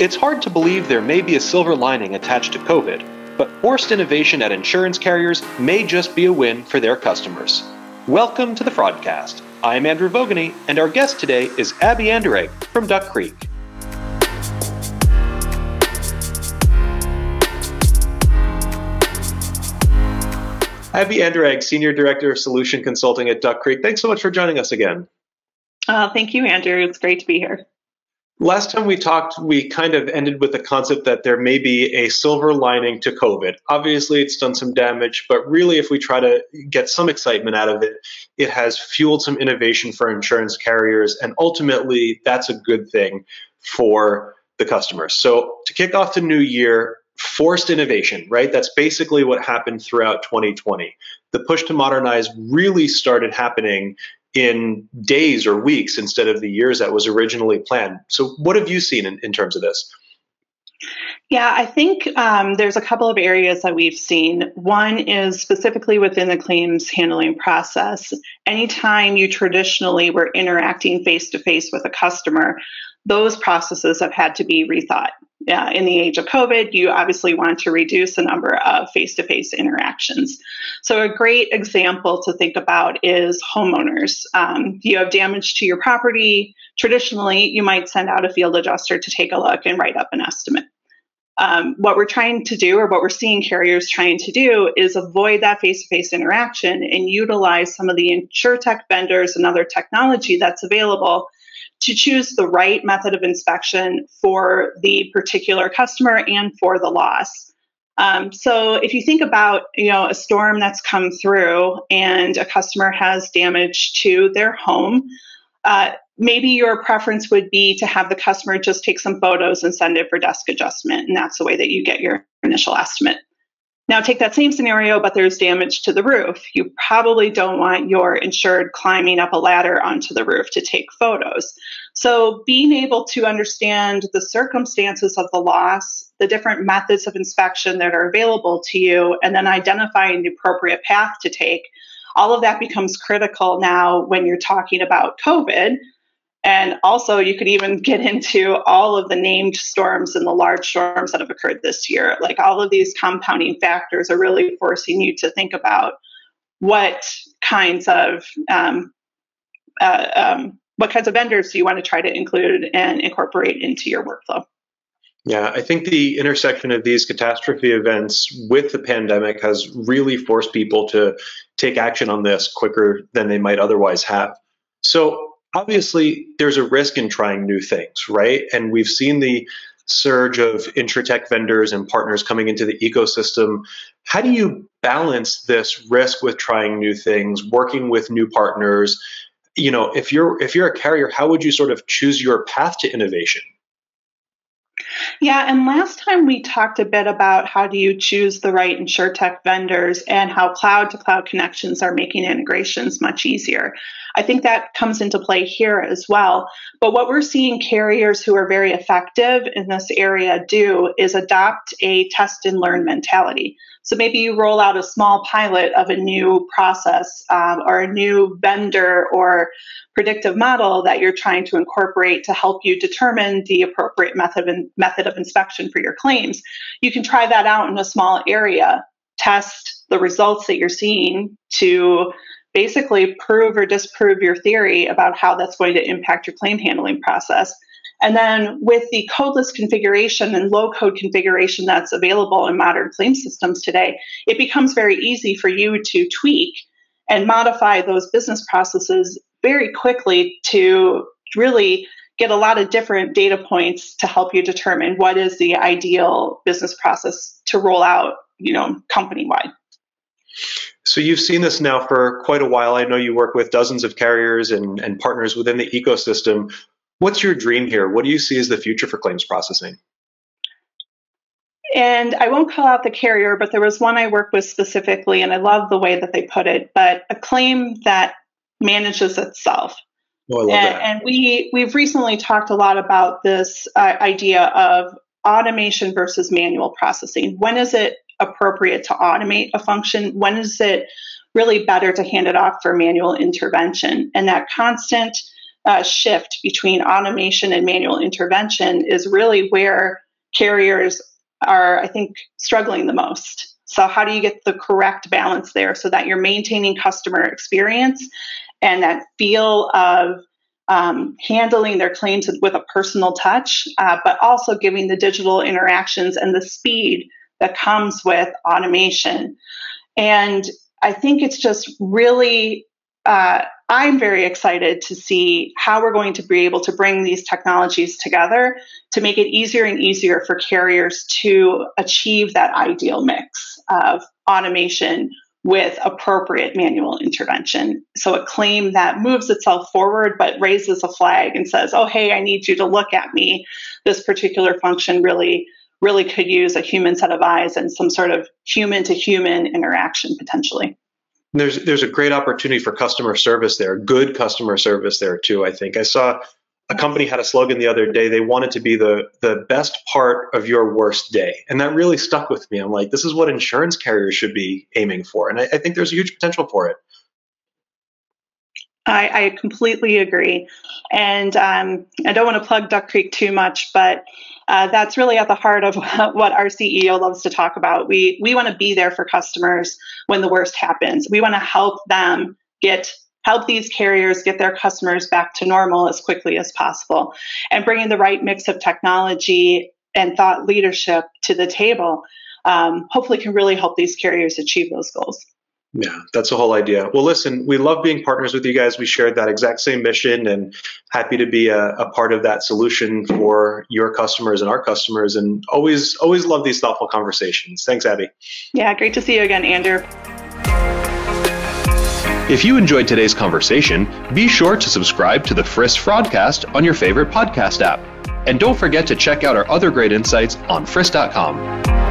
It's hard to believe there may be a silver lining attached to COVID, but forced innovation at insurance carriers may just be a win for their customers. Welcome to the Fraudcast. I'm Andrew Vogany, and our guest today is Abby Anderegg from Duck Creek. Abby Anderegg, Senior Director of Solution Consulting at Duck Creek. Thanks so much for joining us again. Uh, thank you, Andrew. It's great to be here. Last time we talked, we kind of ended with the concept that there may be a silver lining to COVID. Obviously, it's done some damage, but really, if we try to get some excitement out of it, it has fueled some innovation for insurance carriers, and ultimately, that's a good thing for the customers. So, to kick off the new year, forced innovation, right? That's basically what happened throughout 2020. The push to modernize really started happening in days or weeks instead of the years that was originally planned. So, what have you seen in, in terms of this? Yeah, I think um, there's a couple of areas that we've seen. One is specifically within the claims handling process. Anytime you traditionally were interacting face to face with a customer, those processes have had to be rethought uh, in the age of COVID, you obviously want to reduce the number of face to face interactions. So, a great example to think about is homeowners. Um, you have damage to your property. Traditionally, you might send out a field adjuster to take a look and write up an estimate. Um, what we're trying to do, or what we're seeing carriers trying to do, is avoid that face to face interaction and utilize some of the insure tech vendors and other technology that's available to choose the right method of inspection for the particular customer and for the loss. Um, so if you think about you know a storm that's come through and a customer has damage to their home, uh, maybe your preference would be to have the customer just take some photos and send it for desk adjustment, and that's the way that you get your initial estimate. Now, take that same scenario, but there's damage to the roof. You probably don't want your insured climbing up a ladder onto the roof to take photos. So, being able to understand the circumstances of the loss, the different methods of inspection that are available to you, and then identifying the appropriate path to take, all of that becomes critical now when you're talking about COVID and also, you could even get into all of the named storms and the large storms that have occurred this year. Like all of these compounding factors are really forcing you to think about what kinds of um, uh, um, what kinds of vendors do you want to try to include and incorporate into your workflow. Yeah, I think the intersection of these catastrophe events with the pandemic has really forced people to take action on this quicker than they might otherwise have. So, obviously there's a risk in trying new things, right? And we've seen the surge of insurtech vendors and partners coming into the ecosystem. How do you balance this risk with trying new things, working with new partners? You know, if you're if you're a carrier, how would you sort of choose your path to innovation? Yeah, and last time we talked a bit about how do you choose the right insurtech vendors and how cloud to cloud connections are making integrations much easier. I think that comes into play here as well. But what we're seeing carriers who are very effective in this area do is adopt a test and learn mentality. So maybe you roll out a small pilot of a new process um, or a new vendor or predictive model that you're trying to incorporate to help you determine the appropriate method, method of inspection for your claims. You can try that out in a small area, test the results that you're seeing to basically prove or disprove your theory about how that's going to impact your claim handling process. And then with the codeless configuration and low code configuration that's available in modern claim systems today, it becomes very easy for you to tweak and modify those business processes very quickly to really get a lot of different data points to help you determine what is the ideal business process to roll out, you know, company wide. So you've seen this now for quite a while. I know you work with dozens of carriers and, and partners within the ecosystem. What's your dream here? What do you see as the future for claims processing? And I won't call out the carrier, but there was one I worked with specifically, and I love the way that they put it, but a claim that manages itself. Oh, I love and, that. and we we've recently talked a lot about this uh, idea of automation versus manual processing. When is it appropriate to automate a function? When is it really better to hand it off for manual intervention? And that constant uh, shift between automation and manual intervention is really where carriers are, I think, struggling the most. So, how do you get the correct balance there so that you're maintaining customer experience and that feel of um, handling their claims with a personal touch, uh, but also giving the digital interactions and the speed that comes with automation. And I think it's just really, uh, I'm very excited to see how we're going to be able to bring these technologies together to make it easier and easier for carriers to achieve that ideal mix of automation with appropriate manual intervention. So a claim that moves itself forward but raises a flag and says, oh, hey, I need you to look at me. This particular function really, really could use a human set of eyes and some sort of human to human interaction potentially. There's there's a great opportunity for customer service there, good customer service there too. I think I saw a company had a slogan the other day. They wanted to be the the best part of your worst day, and that really stuck with me. I'm like, this is what insurance carriers should be aiming for, and I, I think there's a huge potential for it. I, I completely agree, and um, I don't want to plug Duck Creek too much, but uh, that's really at the heart of what our CEO loves to talk about. We we want to be there for customers when the worst happens. We want to help them get help these carriers get their customers back to normal as quickly as possible and bringing the right mix of technology and thought leadership to the table um, hopefully can really help these carriers achieve those goals yeah that's the whole idea. Well listen we love being partners with you guys. We shared that exact same mission and happy to be a, a part of that solution for your customers and our customers. And always always love these thoughtful conversations. Thanks abby. Yeah great to see you again andrew. If you enjoyed today's conversation, be sure to subscribe to the FRISS Fraudcast on your favorite podcast app. And don't forget to check out our other great insights on FRISS.com.